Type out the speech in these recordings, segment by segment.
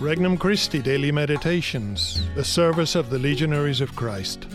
Regnum Christi Daily Meditations, the service of the Legionaries of Christ.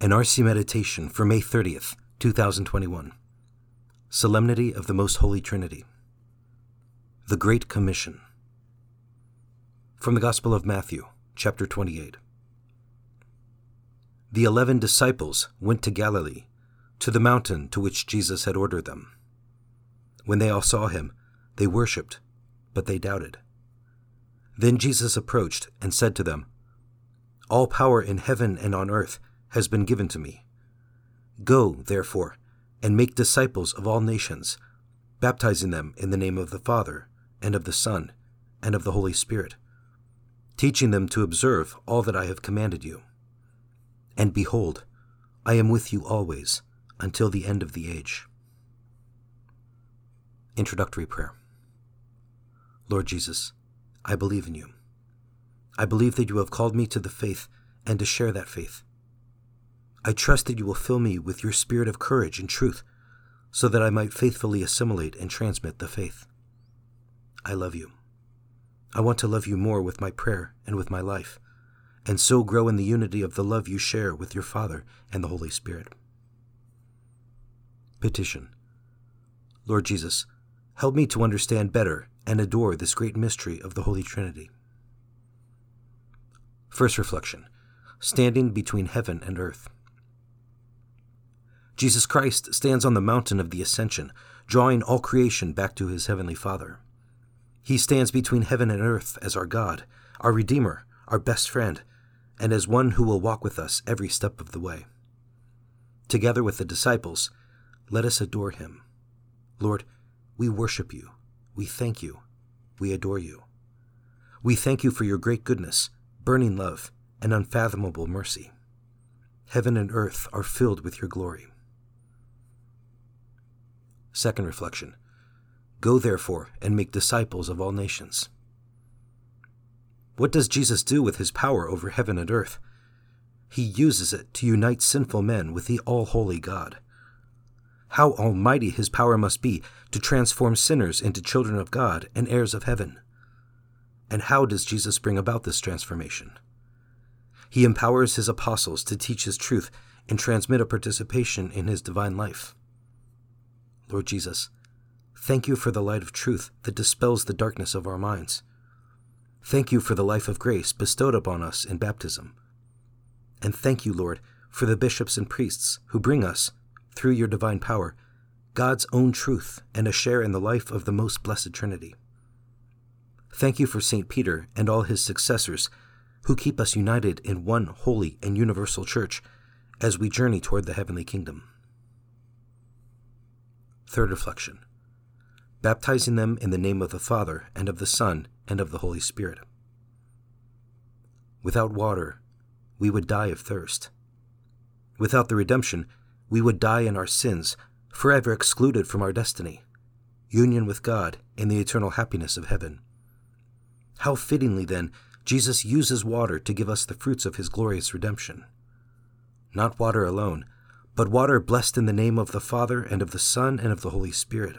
An RC Meditation for May 30th, 2021. Solemnity of the Most Holy Trinity. The Great Commission. From the Gospel of Matthew, chapter 28. The eleven disciples went to Galilee, to the mountain to which Jesus had ordered them. When they all saw him, they worshipped but they doubted. Then Jesus approached and said to them, All power in heaven and on earth has been given to me. Go, therefore, and make disciples of all nations, baptizing them in the name of the Father, and of the Son, and of the Holy Spirit, teaching them to observe all that I have commanded you. And behold, I am with you always, until the end of the age. Introductory Prayer Lord Jesus, I believe in you. I believe that you have called me to the faith and to share that faith. I trust that you will fill me with your spirit of courage and truth so that I might faithfully assimilate and transmit the faith. I love you. I want to love you more with my prayer and with my life, and so grow in the unity of the love you share with your Father and the Holy Spirit. Petition Lord Jesus, help me to understand better and adore this great mystery of the Holy Trinity. First reflection Standing between heaven and earth. Jesus Christ stands on the mountain of the ascension, drawing all creation back to his heavenly Father. He stands between heaven and earth as our God, our Redeemer, our best friend, and as one who will walk with us every step of the way. Together with the disciples, let us adore him. Lord, we worship you we thank you. We adore you. We thank you for your great goodness, burning love, and unfathomable mercy. Heaven and earth are filled with your glory. Second reflection Go therefore and make disciples of all nations. What does Jesus do with his power over heaven and earth? He uses it to unite sinful men with the all holy God. How almighty his power must be to transform sinners into children of God and heirs of heaven. And how does Jesus bring about this transformation? He empowers his apostles to teach his truth and transmit a participation in his divine life. Lord Jesus, thank you for the light of truth that dispels the darkness of our minds. Thank you for the life of grace bestowed upon us in baptism. And thank you, Lord, for the bishops and priests who bring us, through your divine power, God's own truth and a share in the life of the most blessed Trinity. Thank you for St. Peter and all his successors who keep us united in one holy and universal church as we journey toward the heavenly kingdom. Third reflection baptizing them in the name of the Father, and of the Son, and of the Holy Spirit. Without water, we would die of thirst. Without the redemption, we would die in our sins, forever excluded from our destiny, union with God, and the eternal happiness of heaven. How fittingly, then, Jesus uses water to give us the fruits of his glorious redemption. Not water alone, but water blessed in the name of the Father, and of the Son, and of the Holy Spirit.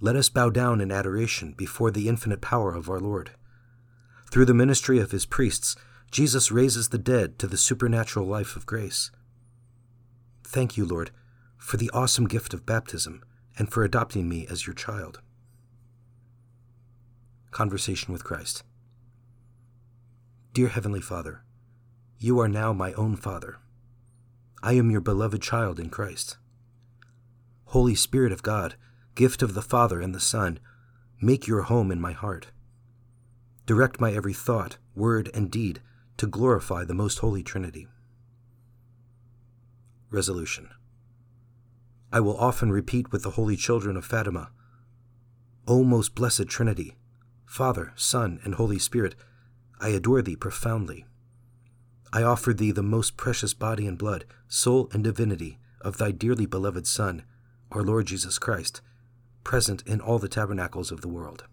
Let us bow down in adoration before the infinite power of our Lord. Through the ministry of his priests, Jesus raises the dead to the supernatural life of grace. Thank you, Lord, for the awesome gift of baptism and for adopting me as your child. Conversation with Christ. Dear Heavenly Father, you are now my own Father. I am your beloved child in Christ. Holy Spirit of God, gift of the Father and the Son, make your home in my heart. Direct my every thought, word, and deed to glorify the most holy Trinity. Resolution I will often repeat with the holy children of Fatima O most blessed Trinity, Father, Son, and Holy Spirit, I adore thee profoundly. I offer thee the most precious body and blood, soul and divinity of thy dearly beloved Son, our Lord Jesus Christ, present in all the tabernacles of the world.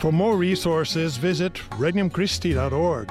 For more resources, visit regnumchristi.org